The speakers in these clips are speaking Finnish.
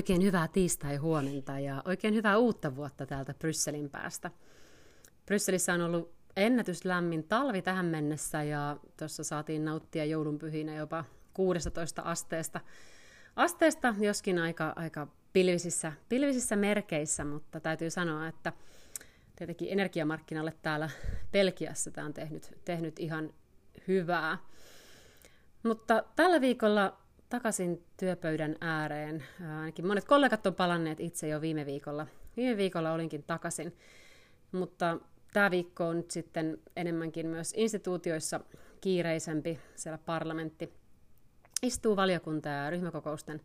Oikein hyvää tiistai-huomenta ja oikein hyvää uutta vuotta täältä Brysselin päästä. Brysselissä on ollut ennätyslämmin talvi tähän mennessä ja tuossa saatiin nauttia joulunpyhinä jopa 16 asteesta, asteesta joskin aika, aika pilvisissä, pilvisissä merkeissä, mutta täytyy sanoa, että tietenkin energiamarkkinalle täällä Belgiassa tämä on tehnyt, tehnyt ihan hyvää. Mutta tällä viikolla takaisin työpöydän ääreen. Ainakin monet kollegat on palanneet itse jo viime viikolla. Viime viikolla olinkin takaisin, mutta tämä viikko on nyt sitten enemmänkin myös instituutioissa kiireisempi. Siellä parlamentti istuu valiokunta- ja ryhmäkokousten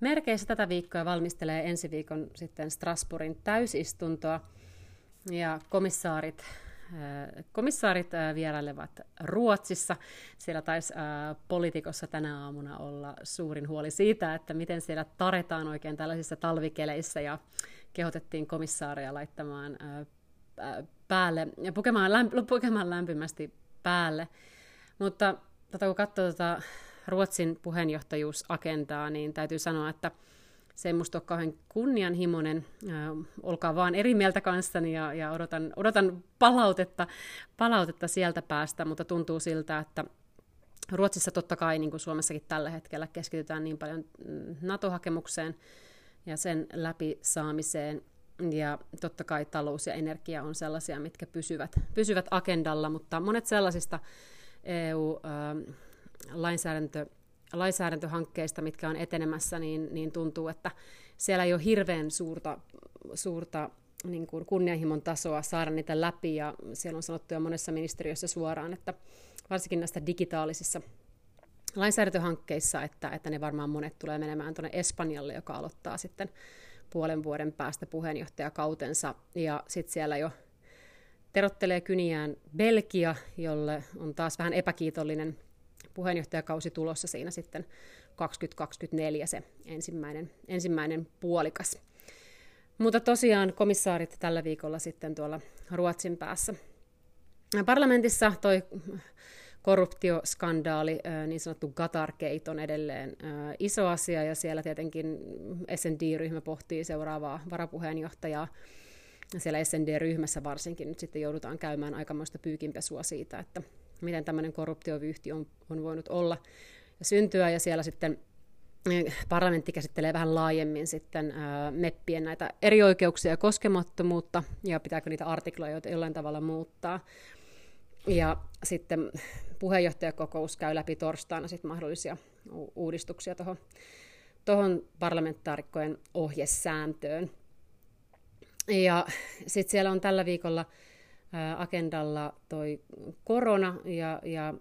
merkeissä tätä viikkoa ja valmistelee ensi viikon sitten Strasbourgin täysistuntoa. Ja komissaarit komissaarit vierailevat Ruotsissa. Siellä taisi politikossa tänä aamuna olla suurin huoli siitä, että miten siellä taretaan oikein tällaisissa talvikeleissä ja kehotettiin komissaaria laittamaan päälle ja pukemaan, lämp- pukemaan lämpimästi päälle. Mutta tota, kun katsoo tota Ruotsin puheenjohtajuusagendaa, niin täytyy sanoa, että se ei musta ole kauhean kunnianhimoinen. Äh, olkaa vaan eri mieltä kanssani ja, ja odotan, odotan palautetta, palautetta sieltä päästä, mutta tuntuu siltä, että Ruotsissa totta kai, niin kuin Suomessakin tällä hetkellä, keskitytään niin paljon mm, NATO-hakemukseen ja sen läpi saamiseen. Ja totta kai talous ja energia on sellaisia, mitkä pysyvät, pysyvät agendalla, mutta monet sellaisista EU-lainsäädäntö lainsäädäntöhankkeista, mitkä on etenemässä, niin, niin tuntuu, että siellä ei ole hirveän suurta, suurta niin kuin kunnianhimon tasoa saada niitä läpi, ja siellä on sanottu jo monessa ministeriössä suoraan, että varsinkin näistä digitaalisissa lainsäädäntöhankkeissa, että, että ne varmaan monet tulee menemään tuonne Espanjalle, joka aloittaa sitten puolen vuoden päästä puheenjohtajakautensa, ja sitten siellä jo terottelee kyniään Belgia, jolle on taas vähän epäkiitollinen puheenjohtajakausi tulossa siinä sitten 2024 se ensimmäinen, ensimmäinen puolikas. Mutta tosiaan komissaarit tällä viikolla sitten tuolla Ruotsin päässä. Parlamentissa toi korruptioskandaali, niin sanottu Gatargate on edelleen iso asia ja siellä tietenkin SND-ryhmä pohtii seuraavaa varapuheenjohtajaa. Siellä SND-ryhmässä varsinkin nyt sitten joudutaan käymään aikamoista pyykinpesua siitä, että miten tämmöinen korruptiovyyhti on, on voinut olla ja syntyä, ja siellä sitten eh, parlamentti käsittelee vähän laajemmin sitten ää, meppien näitä eri oikeuksia ja koskemattomuutta, ja pitääkö niitä artikloja jollain tavalla muuttaa. Ja sitten puheenjohtajakokous käy läpi torstaina sitten mahdollisia uudistuksia tuohon tohon parlamentaarikkojen ohjesääntöön. Ja sitten siellä on tällä viikolla agendalla toi korona ja, ja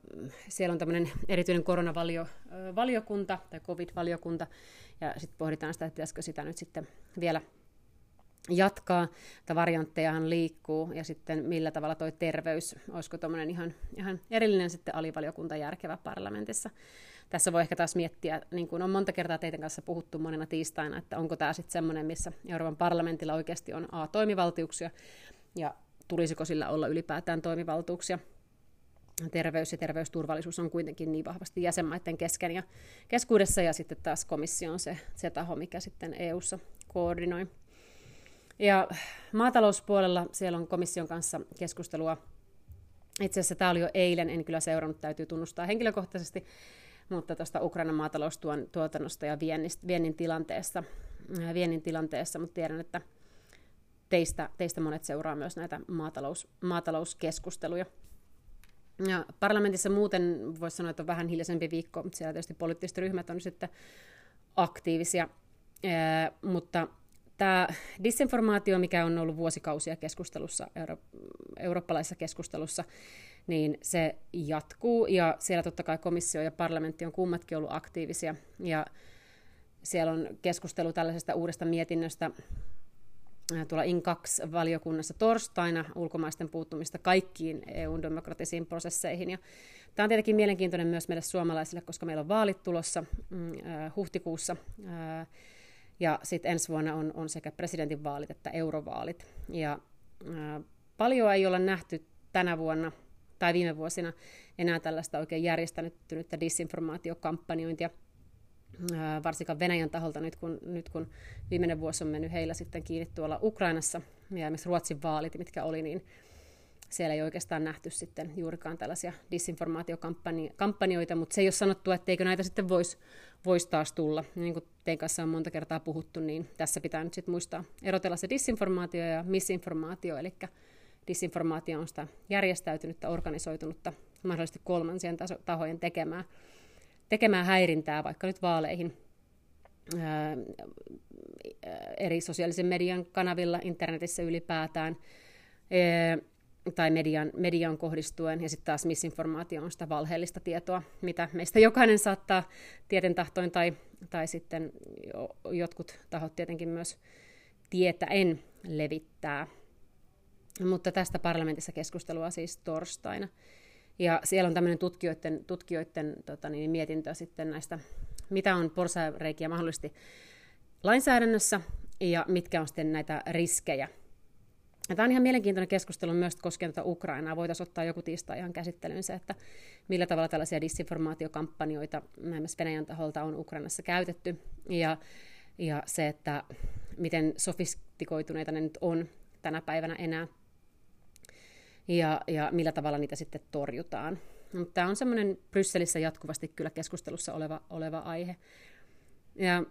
siellä on tämmöinen erityinen koronavaliokunta tai covid-valiokunta ja sitten pohditaan sitä, että pitäisikö sitä nyt sitten vielä jatkaa, että varianttejahan liikkuu ja sitten millä tavalla toi terveys, olisiko tuommoinen ihan, ihan erillinen sitten alivaliokunta järkevä parlamentissa. Tässä voi ehkä taas miettiä, niin kuin on monta kertaa teidän kanssa puhuttu monena tiistaina, että onko tämä sitten semmoinen, missä Euroopan parlamentilla oikeasti on A, toimivaltiuksia ja tulisiko sillä olla ylipäätään toimivaltuuksia. Terveys ja terveysturvallisuus on kuitenkin niin vahvasti jäsenmaiden kesken ja keskuudessa, ja sitten taas komissio on se, se taho, mikä sitten EU-ssa koordinoi. Ja maatalouspuolella siellä on komission kanssa keskustelua. Itse asiassa tämä oli jo eilen, en kyllä seurannut, täytyy tunnustaa henkilökohtaisesti, mutta tuosta Ukrainan maataloustuotannosta ja viennin tilanteessa, viennin tilanteessa, mutta tiedän, että teistä, teistä monet seuraa myös näitä maatalous, maatalouskeskusteluja. Ja parlamentissa muuten voisi sanoa, että on vähän hiljaisempi viikko, siellä tietysti poliittiset ryhmät on sitten aktiivisia. Ee, mutta tämä disinformaatio, mikä on ollut vuosikausia keskustelussa, euro, eurooppalaisessa keskustelussa, niin se jatkuu, ja siellä totta kai komissio ja parlamentti on kummatkin ollut aktiivisia, ja siellä on keskustelu tällaisesta uudesta mietinnöstä, tuolla IN2-valiokunnassa torstaina ulkomaisten puuttumista kaikkiin EUn demokratisiin prosesseihin. Ja tämä on tietenkin mielenkiintoinen myös meille suomalaisille, koska meillä on vaalit tulossa mm, huhtikuussa. Ja sitten ensi vuonna on, on sekä presidentinvaalit että eurovaalit. Ja paljon ei olla nähty tänä vuonna tai viime vuosina enää tällaista oikein järjestänyttynyttä disinformaatiokampanjointia. Varsinkaan Venäjän taholta nyt kun, nyt kun viimeinen vuosi on mennyt heillä sitten kiinni tuolla Ukrainassa, ja esimerkiksi Ruotsin vaalit, mitkä oli, niin siellä ei oikeastaan nähty sitten juurikaan tällaisia disinformaatiokampanjoita, mutta se ei ole sanottu, etteikö näitä sitten voisi vois taas tulla. Niin kuin teidän kanssa on monta kertaa puhuttu, niin tässä pitää nyt sitten muistaa erotella se disinformaatio ja misinformaatio, eli disinformaatio on sitä järjestäytynyttä, organisoitunutta, mahdollisesti kolmansien tahojen tekemää, tekemää häirintää vaikka nyt vaaleihin ää, eri sosiaalisen median kanavilla, internetissä ylipäätään, ää, tai median, median kohdistuen, ja sitten taas misinformaatio on sitä valheellista tietoa, mitä meistä jokainen saattaa tieten tahtoin tai, tai sitten jotkut tahot tietenkin myös tietäen levittää. Mutta tästä parlamentissa keskustelua siis torstaina. Ja siellä on tämmöinen tutkijoiden, tutkijoiden tota niin, mietintö sitten näistä, mitä on porsareikiä mahdollisesti lainsäädännössä ja mitkä on sitten näitä riskejä. Ja tämä on ihan mielenkiintoinen keskustelu myös koskien tuota Ukrainaa. Voitaisiin ottaa joku tiistai ihan käsittelyyn se, että millä tavalla tällaisia disinformaatiokampanjoita myös Venäjän taholta on Ukrainassa käytetty. Ja, ja se, että miten sofistikoituneita ne nyt on tänä päivänä enää ja, ja millä tavalla niitä sitten torjutaan. Mutta tämä on semmoinen Brysselissä jatkuvasti kyllä keskustelussa oleva, oleva aihe. Ja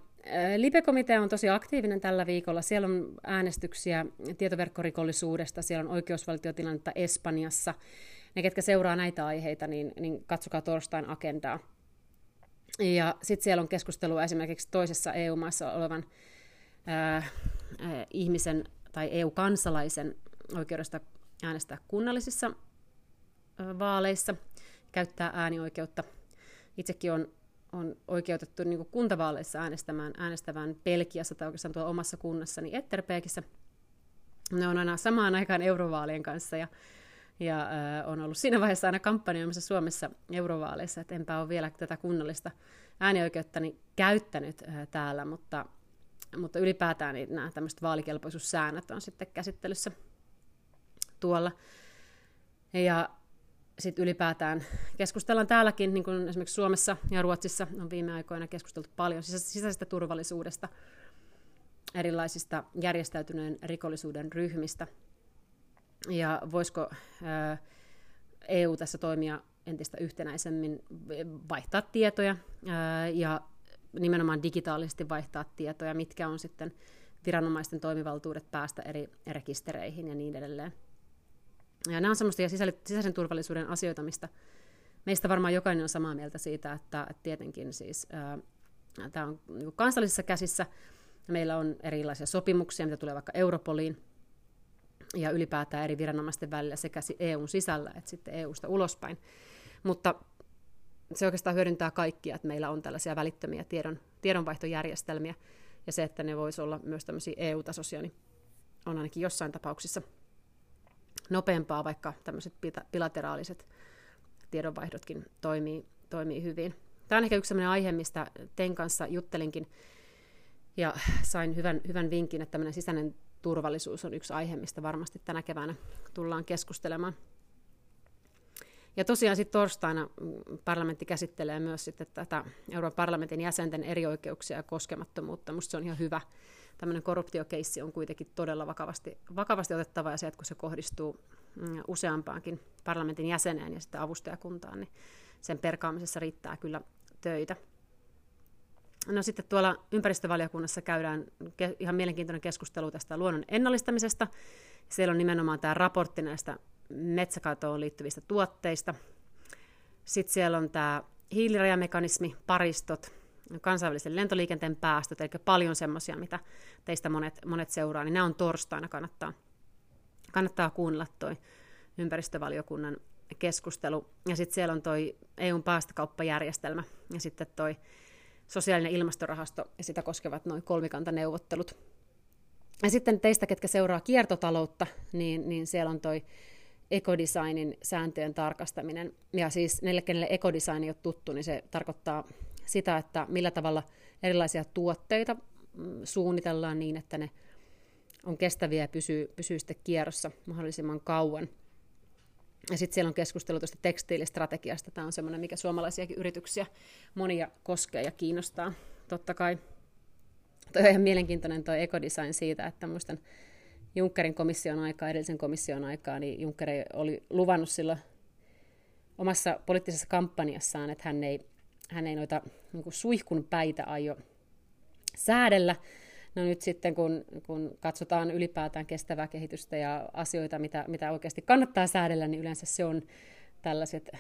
Libe-komitea on tosi aktiivinen tällä viikolla. Siellä on äänestyksiä tietoverkkorikollisuudesta, siellä on oikeusvaltiotilannetta Espanjassa. Ne, ketkä seuraa näitä aiheita, niin, niin katsokaa torstain agendaa. Ja sitten siellä on keskustelua esimerkiksi toisessa EU-maassa olevan ää, ää, ihmisen tai EU-kansalaisen oikeudesta äänestää kunnallisissa vaaleissa, käyttää äänioikeutta. Itsekin on, on oikeutettu niin kuntavaaleissa äänestämään, äänestävään Belgiassa tai oikeastaan tuolla omassa kunnassani Etterbeekissä. Ne on aina samaan aikaan eurovaalien kanssa ja, ja äh, on ollut siinä vaiheessa aina kampanjoimassa Suomessa eurovaaleissa, että enpä ole vielä tätä kunnallista äänioikeuttani käyttänyt äh, täällä, mutta, mutta ylipäätään niin nämä tämmöiset vaalikelpoisuussäännöt on sitten käsittelyssä tuolla. Ja sitten ylipäätään keskustellaan täälläkin, niin kuin esimerkiksi Suomessa ja Ruotsissa on viime aikoina keskusteltu paljon sisäisestä turvallisuudesta, erilaisista järjestäytyneen rikollisuuden ryhmistä. Ja voisiko EU tässä toimia entistä yhtenäisemmin, vaihtaa tietoja ja nimenomaan digitaalisesti vaihtaa tietoja, mitkä on sitten viranomaisten toimivaltuudet päästä eri rekistereihin ja niin edelleen. Ja nämä on semmoisia sisäisen turvallisuuden asioita, mistä meistä varmaan jokainen on samaa mieltä siitä, että, että tietenkin siis ää, tämä on niin kansallisissa käsissä. Meillä on erilaisia sopimuksia, mitä tulee vaikka Europoliin ja ylipäätään eri viranomaisten välillä sekä EUn sisällä että sitten EUsta ulospäin. Mutta se oikeastaan hyödyntää kaikkia, että meillä on tällaisia välittömiä tiedon, tiedonvaihtojärjestelmiä, ja se, että ne voisi olla myös tämmöisiä EU-tasoisia, niin on ainakin jossain tapauksissa nopeampaa, vaikka tämmöiset bilateraaliset tiedonvaihdotkin toimii, toimii hyvin. Tämä on ehkä yksi sellainen aihe, mistä tein kanssa juttelinkin ja sain hyvän, hyvän vinkin, että tämmöinen sisäinen turvallisuus on yksi aihe, mistä varmasti tänä keväänä tullaan keskustelemaan. Ja tosiaan sitten torstaina parlamentti käsittelee myös sitten tätä Euroopan parlamentin jäsenten erioikeuksia ja koskemattomuutta. Minusta se on ihan hyvä, tämmöinen korruptiokeissi on kuitenkin todella vakavasti, vakavasti otettava ja se, että kun se kohdistuu mm, useampaankin parlamentin jäseneen ja sitten avustajakuntaan, niin sen perkaamisessa riittää kyllä töitä. No sitten tuolla ympäristövaliokunnassa käydään ihan mielenkiintoinen keskustelu tästä luonnon ennallistamisesta. Siellä on nimenomaan tämä raportti näistä metsäkatoon liittyvistä tuotteista. Sitten siellä on tämä hiilirajamekanismi, paristot, kansainvälisen lentoliikenteen päästöt, eli paljon semmoisia, mitä teistä monet, monet seuraa, niin nämä on torstaina, kannattaa, kannattaa kuunnella toi ympäristövaliokunnan keskustelu. Ja sitten siellä on toi EUn päästökauppajärjestelmä ja sitten toi sosiaalinen ilmastorahasto ja sitä koskevat noin kolmikantaneuvottelut. Ja sitten teistä, ketkä seuraa kiertotaloutta, niin, niin siellä on toi ekodesignin sääntöjen tarkastaminen. Ja siis neille, kenelle ekodesign ei ole tuttu, niin se tarkoittaa sitä, että millä tavalla erilaisia tuotteita mm, suunnitellaan niin, että ne on kestäviä ja pysyy, pysyy sitten kierrossa mahdollisimman kauan. Ja sitten siellä on keskustelu tuosta tekstiilistrategiasta. Tämä on semmoinen, mikä suomalaisiakin yrityksiä monia koskee ja kiinnostaa. totta kai. Toi on ihan mielenkiintoinen tuo ekodesign siitä, että muistan Junckerin komission aikaa, edellisen komission aikaa, niin Juncker oli luvannut silloin omassa poliittisessa kampanjassaan, että hän ei, hän ei noita niin kuin suihkun päitä aio säädellä. No nyt sitten, kun, kun katsotaan ylipäätään kestävää kehitystä ja asioita, mitä, mitä oikeasti kannattaa säädellä, niin yleensä se on tällaiset,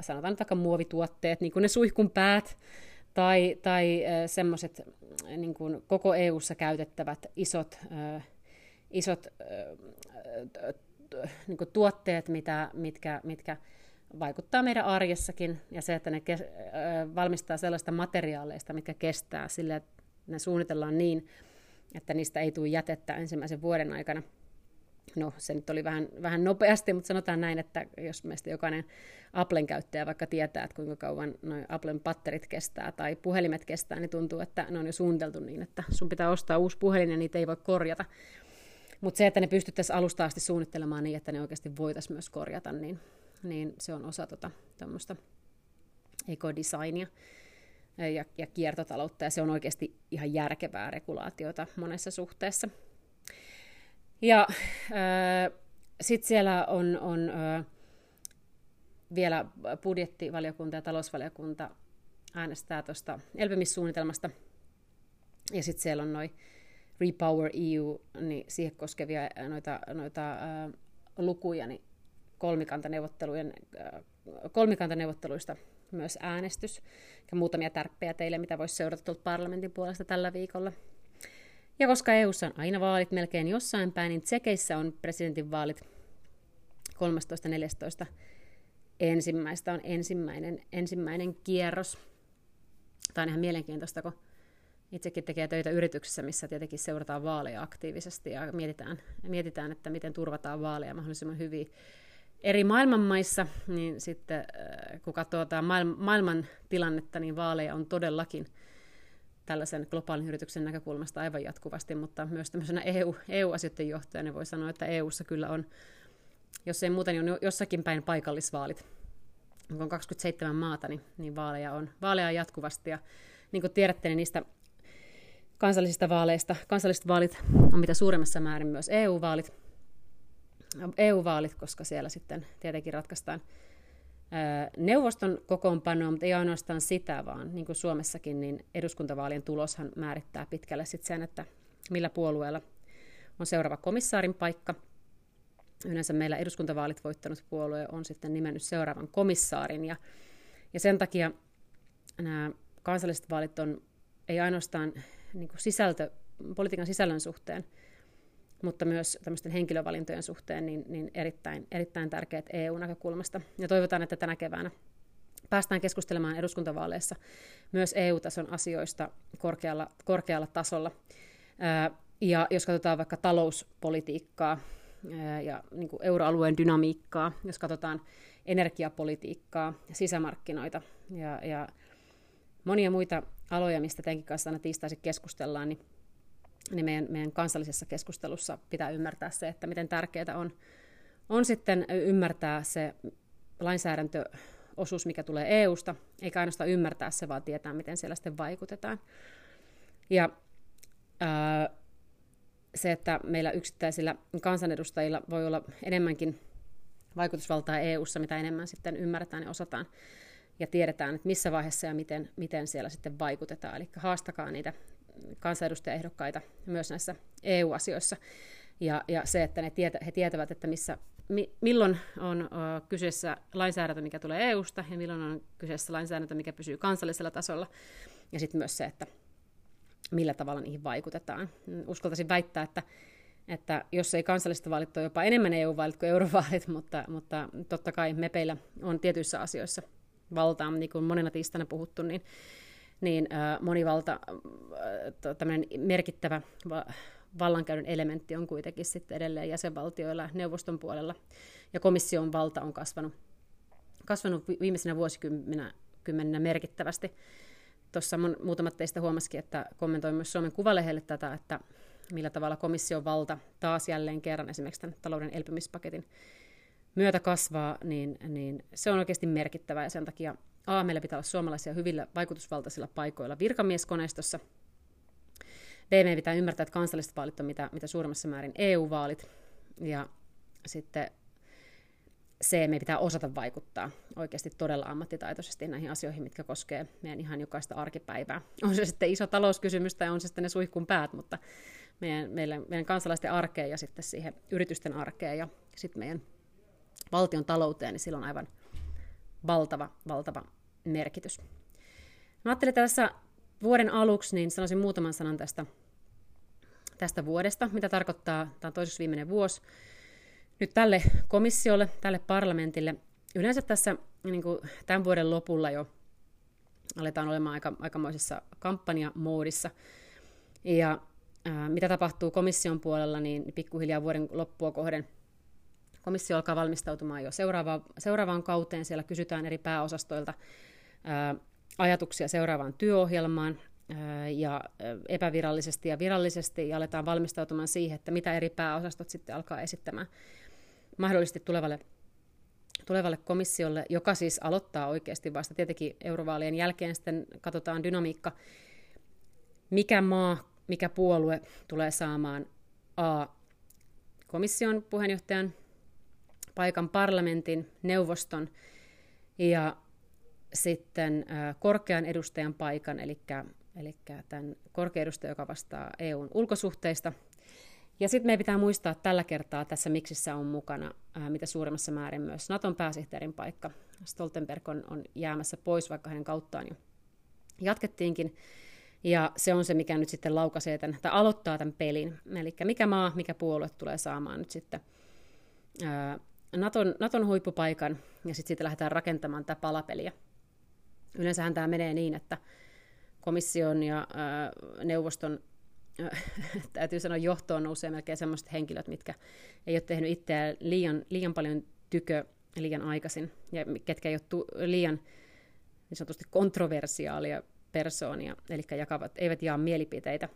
sanotaan vaikka muovituotteet, niin kuin ne suihkun päät, tai, tai semmoiset niin kuin koko EU-ssa käytettävät isot, isot niin kuin tuotteet, mitä, mitkä, mitkä vaikuttaa meidän arjessakin, ja se, että ne valmistaa sellaista materiaaleista, mitkä kestää sille, että ne suunnitellaan niin, että niistä ei tule jätettä ensimmäisen vuoden aikana. No, se nyt oli vähän, vähän nopeasti, mutta sanotaan näin, että jos meistä jokainen Applen käyttäjä vaikka tietää, että kuinka kauan noin Applen patterit kestää tai puhelimet kestää, niin tuntuu, että ne on jo suunniteltu niin, että sun pitää ostaa uusi puhelin ja niitä ei voi korjata. Mutta se, että ne pystyttäisiin alusta asti suunnittelemaan niin, että ne oikeasti voitaisiin myös korjata, niin, niin se on osa tuota, ekodesignia ja, ja kiertotaloutta, ja se on oikeasti ihan järkevää regulaatiota monessa suhteessa. Ja sitten siellä on, on äh, vielä budjettivaliokunta ja talousvaliokunta äänestää tuosta elpymissuunnitelmasta, ja sitten siellä on noin Repower EU, niin siihen koskevia noita, noita äh, lukuja, niin kolmikantaneuvottelujen, äh, kolmikantaneuvotteluista myös äänestys ja muutamia tärppejä teille, mitä voisi seurata tuolta parlamentin puolesta tällä viikolla. Ja koska EU:ssa on aina vaalit melkein jossain päin, niin Tsekeissä on presidentinvaalit 13.14. ensimmäistä on ensimmäinen, ensimmäinen kierros. Tämä on ihan mielenkiintoista, kun itsekin tekee töitä yrityksessä, missä tietenkin seurataan vaaleja aktiivisesti ja mietitään, mietitään että miten turvataan vaaleja mahdollisimman hyvin eri maailmanmaissa, niin sitten äh, kun katsoo maailman tilannetta, niin vaaleja on todellakin tällaisen globaalin yrityksen näkökulmasta aivan jatkuvasti, mutta myös tämmöisenä EU, EU-asioiden johtajana niin voi sanoa, että EUssa kyllä on, jos ei muuten, niin on jossakin päin paikallisvaalit. Kun on 27 maata, niin, niin vaaleja, on, vaaleja on jatkuvasti. Ja niin kuin tiedätte, niin niistä kansallisista vaaleista, kansalliset vaalit on mitä suuremmassa määrin myös EU-vaalit, EU-vaalit, koska siellä sitten tietenkin ratkaistaan neuvoston kokoonpanoa, mutta ei ainoastaan sitä, vaan niin kuin Suomessakin, niin eduskuntavaalien tuloshan määrittää pitkälle sitten sen, että millä puolueella on seuraava komissaarin paikka. Yleensä meillä eduskuntavaalit voittanut puolue on sitten nimennyt seuraavan komissaarin, ja, ja sen takia nämä kansalliset vaalit on ei ainoastaan niin kuin sisältö, politiikan sisällön suhteen, mutta myös tämmöisten henkilövalintojen suhteen niin, niin erittäin, erittäin tärkeät EU-näkökulmasta. Ja toivotaan, että tänä keväänä päästään keskustelemaan eduskuntavaaleissa myös EU-tason asioista korkealla, korkealla tasolla. Ja jos katsotaan vaikka talouspolitiikkaa ja niin euroalueen dynamiikkaa, jos katsotaan energiapolitiikkaa, sisämarkkinoita ja, ja monia muita aloja, mistä teidänkin kanssa aina tiistaisin keskustellaan, niin niin meidän, meidän kansallisessa keskustelussa pitää ymmärtää se, että miten tärkeää on, on sitten ymmärtää se lainsäädäntöosuus, mikä tulee EUsta, eikä ainoastaan ymmärtää se, vaan tietää, miten siellä sitten vaikutetaan. Ja ää, se, että meillä yksittäisillä kansanedustajilla voi olla enemmänkin vaikutusvaltaa EUssa, mitä enemmän sitten ymmärretään ja osataan ja tiedetään, että missä vaiheessa ja miten, miten siellä sitten vaikutetaan. Eli haastakaa niitä kansanedustajaehdokkaita myös näissä EU-asioissa. Ja, ja se, että ne tietä, he tietävät, että missä, mi, milloin on o, kyseessä lainsäädäntö, mikä tulee EUsta, ja milloin on kyseessä lainsäädäntö, mikä pysyy kansallisella tasolla. Ja sitten myös se, että millä tavalla niihin vaikutetaan. Uskaltaisin väittää, että, että jos ei kansalliset vaalit ole jopa enemmän EU-vaalit kuin eurovaalit, mutta, mutta totta kai mepeillä on tietyissä asioissa valtaa, niin kuin monena tiistana puhuttu, niin niin monivalta, äh, merkittävä va- vallankäytön elementti on kuitenkin sitten edelleen jäsenvaltioilla neuvoston puolella, ja komission valta on kasvanut, kasvanut viimeisenä vuosikymmeninä merkittävästi. Tuossa muutamat teistä huomasikin, että kommentoin myös Suomen Kuvalehdelle tätä, että millä tavalla komission valta taas jälleen kerran esimerkiksi tämän talouden elpymispaketin myötä kasvaa, niin, niin se on oikeasti merkittävää ja sen takia A, meillä pitää olla suomalaisia hyvillä vaikutusvaltaisilla paikoilla virkamieskoneistossa. B, meidän pitää ymmärtää, että kansalliset vaalit on mitä, mitä suurimmassa määrin EU-vaalit. Ja sitten C, me pitää osata vaikuttaa oikeasti todella ammattitaitoisesti näihin asioihin, mitkä koskee meidän ihan jokaista arkipäivää. On se sitten iso talouskysymys tai on se sitten ne suihkun päät, mutta meidän, meidän, meidän kansalaisten arkeen ja sitten siihen yritysten arkeen ja sitten meidän valtion talouteen, niin sillä on aivan valtava, valtava merkitys. Mä ajattelin tässä vuoden aluksi, niin sanoisin muutaman sanan tästä, tästä vuodesta, mitä tarkoittaa, tämä on toiseksi viimeinen vuosi, nyt tälle komissiolle, tälle parlamentille. Yleensä tässä niin kuin tämän vuoden lopulla jo aletaan olemaan aika, aikamoisessa kampanjamoodissa. Ja ää, mitä tapahtuu komission puolella, niin pikkuhiljaa vuoden loppua kohden komissio alkaa valmistautumaan jo seuraavaan, seuraavaan kauteen. Siellä kysytään eri pääosastoilta ää, ajatuksia seuraavaan työohjelmaan ja epävirallisesti ja virallisesti ja aletaan valmistautumaan siihen, että mitä eri pääosastot sitten alkaa esittämään mahdollisesti tulevalle, tulevalle komissiolle, joka siis aloittaa oikeasti vasta tietenkin eurovaalien jälkeen sitten katsotaan dynamiikka, mikä maa, mikä puolue tulee saamaan A. komission puheenjohtajan paikan parlamentin, neuvoston ja sitten korkean edustajan paikan, eli, eli tämän korkean edustajan, joka vastaa EUn ulkosuhteista – ja sitten meidän pitää muistaa että tällä kertaa tässä miksissä on mukana mitä suuremmassa määrin myös Naton pääsihteerin paikka. Stoltenberg on, on jäämässä pois, vaikka hänen kauttaan jo jatkettiinkin. Ja se on se, mikä nyt sitten laukaisee tämän, tai aloittaa tämän pelin. Eli mikä maa, mikä puolue tulee saamaan nyt sitten ää, Naton, Naton huippupaikan, ja sitten siitä lähdetään rakentamaan tätä palapeliä. Yleensähän tämä menee niin, että komission ja ää, neuvoston täytyy sanoa, johtoon nousee melkein sellaiset henkilöt, mitkä ei ole tehnyt itseään liian, liian paljon tykö liian aikaisin, ja ketkä ei ole liian niin sanotusti kontroversiaalia persoonia, eli jakavat, eivät jaa mielipiteitä.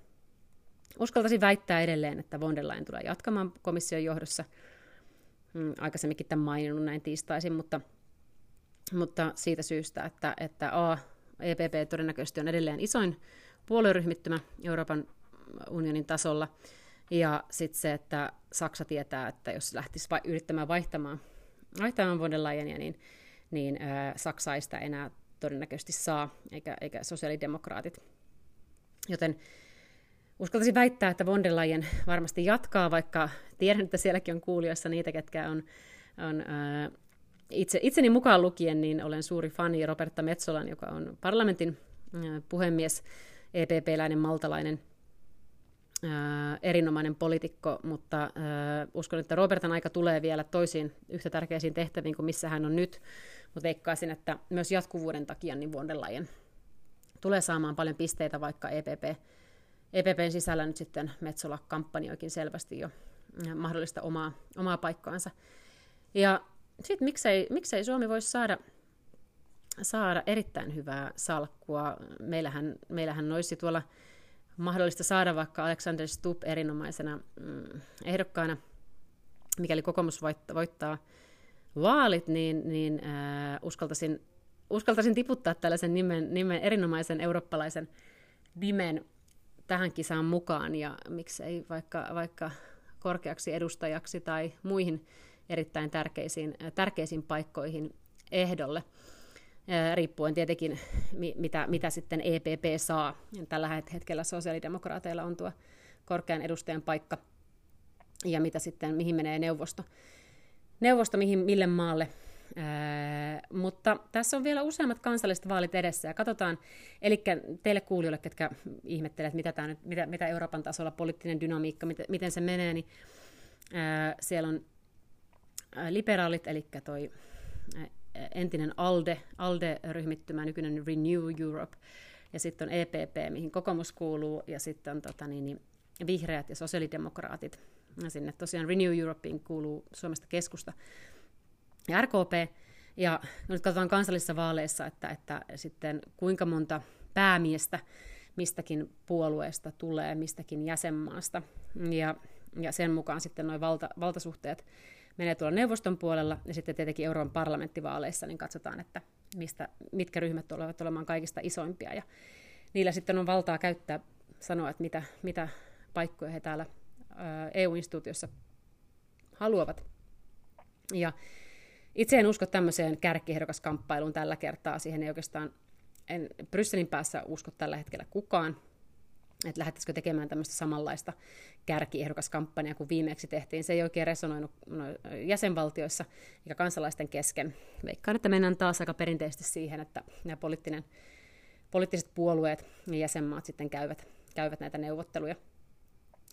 Uskaltaisin väittää edelleen, että von der Leyen tulee jatkamaan komission johdossa. Mm, aikaisemminkin tämän maininnut näin tiistaisin, mutta, mutta siitä syystä, että, että A, EPP todennäköisesti on edelleen isoin puolueryhmittymä Euroopan unionin tasolla. Ja sitten se, että Saksa tietää, että jos lähtisi va- yrittämään vaihtamaan, vaihtamaan von der Leyenia, niin, niin ää, Saksa ei sitä enää todennäköisesti saa, eikä, eikä sosiaalidemokraatit. Joten uskaltaisin väittää, että von der Leyen varmasti jatkaa, vaikka tiedän, että sielläkin on kuulijoissa niitä, ketkä on, on ää, itse, itseni mukaan lukien, niin olen suuri fani Roberta Metsolan, joka on parlamentin ää, puhemies, EPP-läinen maltalainen – äh, erinomainen poliitikko, mutta äh, uskon, että Robertan aika tulee vielä toisiin yhtä tärkeisiin tehtäviin kuin missä hän on nyt, mutta veikkaisin, että myös jatkuvuuden takia niin Leyen tulee saamaan paljon pisteitä, vaikka EPP, EPPn sisällä nyt sitten Metsola kampanjoikin selvästi jo mahdollista omaa, omaa paikkaansa. Ja sitten miksei, miksei Suomi voisi saada, saada erittäin hyvää salkkua. Meillähän, meillähän olisi tuolla mahdollista saada vaikka Alexander Stubb erinomaisena mm, ehdokkaana, mikäli kokoomus voittaa vaalit, niin, niin äh, uskaltaisin, uskaltaisin tiputtaa tällaisen nimen, nimen, erinomaisen eurooppalaisen nimen tähän kisaan mukaan, ja miksei vaikka, vaikka korkeaksi edustajaksi tai muihin erittäin tärkeisiin, tärkeisiin paikkoihin ehdolle riippuen tietenkin, mitä, mitä sitten EPP saa. Tällä hetkellä sosiaalidemokraateilla on tuo korkean edustajan paikka, ja mitä sitten, mihin menee neuvosto. Neuvosto, mihin, mille maalle. Ää, mutta tässä on vielä useammat kansalliset vaalit edessä, ja katsotaan, eli teille kuulijoille, ketkä ihmettelevät, mitä, tämä nyt, mitä, mitä Euroopan tasolla poliittinen dynamiikka, miten, miten se menee, niin ää, siellä on liberaalit, eli toi entinen ALDE, ALDE-ryhmittymä, nykyinen Renew Europe, ja sitten on EPP, mihin kokoomus kuuluu, ja sitten on tota, niin, niin, vihreät ja sosiaalidemokraatit. Ja sinne tosiaan Renew Europeen kuuluu Suomesta keskusta ja RKP. Ja nyt katsotaan kansallisissa vaaleissa, että, että sitten kuinka monta päämiestä mistäkin puolueesta tulee, mistäkin jäsenmaasta. Ja, ja sen mukaan sitten noin valta, valtasuhteet menee tuolla neuvoston puolella, ja sitten tietenkin Euroopan parlamenttivaaleissa, niin katsotaan, että mistä, mitkä ryhmät tulevat olemaan kaikista isoimpia. Ja niillä sitten on valtaa käyttää, sanoa, että mitä, mitä paikkoja he täällä EU-instituutiossa haluavat. Ja itse en usko tämmöiseen kärkkiehdokas-kamppailuun tällä kertaa. Siihen ei oikeastaan, en Brysselin päässä usko tällä hetkellä kukaan, että lähdettäisikö tekemään tämmöistä samanlaista kärkiehdokaskampanjaa kuin viimeksi tehtiin. Se ei oikein resonoinut no, jäsenvaltioissa eikä kansalaisten kesken. Veikkaan, että mennään taas aika perinteisesti siihen, että nämä poliittinen, poliittiset puolueet ja jäsenmaat sitten käyvät, käyvät näitä neuvotteluja.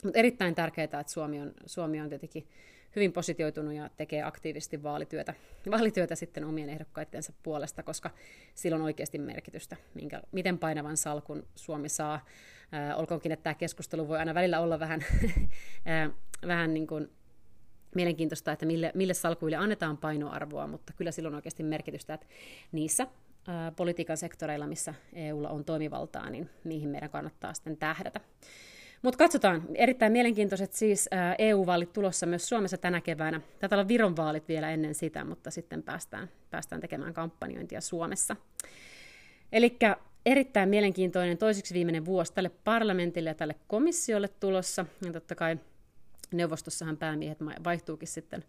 Mutta erittäin tärkeää, että Suomi on, Suomi on tietenkin hyvin positioitunut ja tekee aktiivisesti vaalityötä, vaalityötä sitten omien ehdokkaittensa puolesta, koska sillä on oikeasti merkitystä, minkä, miten painavan salkun Suomi saa. Äh, olkoonkin, että tämä keskustelu voi aina välillä olla vähän, äh, vähän niin kuin mielenkiintoista, että mille, mille salkuille annetaan painoarvoa, mutta kyllä silloin oikeasti merkitystä, että niissä äh, politiikan sektoreilla, missä EUlla on toimivaltaa, niin niihin meidän kannattaa sitten tähdätä. Mutta katsotaan, erittäin mielenkiintoiset siis EU-vaalit tulossa myös Suomessa tänä keväänä. Tätä on Viron vaalit vielä ennen sitä, mutta sitten päästään, päästään tekemään kampanjointia Suomessa. Eli erittäin mielenkiintoinen toiseksi viimeinen vuosi tälle parlamentille ja tälle komissiolle tulossa. Ja totta kai neuvostossahan päämiehet vaihtuukin sitten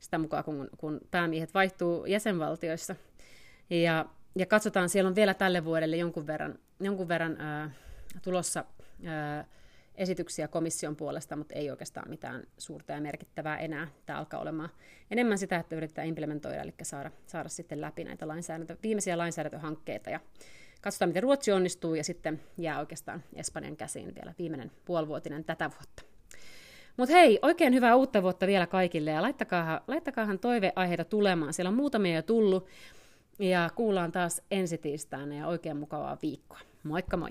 sitä mukaan, kun, kun päämiehet vaihtuu jäsenvaltioissa. Ja, ja katsotaan, siellä on vielä tälle vuodelle jonkun verran, jonkun verran ää, tulossa ää, esityksiä komission puolesta, mutta ei oikeastaan mitään suurta ja merkittävää enää. Tämä alkaa olemaan enemmän sitä, että yritetään implementoida, eli saada, saada sitten läpi näitä lainsäädäntö, viimeisiä lainsäädäntöhankkeita ja katsotaan, miten Ruotsi onnistuu ja sitten jää oikeastaan Espanjan käsiin vielä viimeinen puolivuotinen tätä vuotta. Mutta hei, oikein hyvää uutta vuotta vielä kaikille ja laittakaahan, laittakaahan toiveaiheita tulemaan. Siellä on muutamia jo tullut ja kuullaan taas ensi tiistaina ja oikein mukavaa viikkoa. Moikka moi!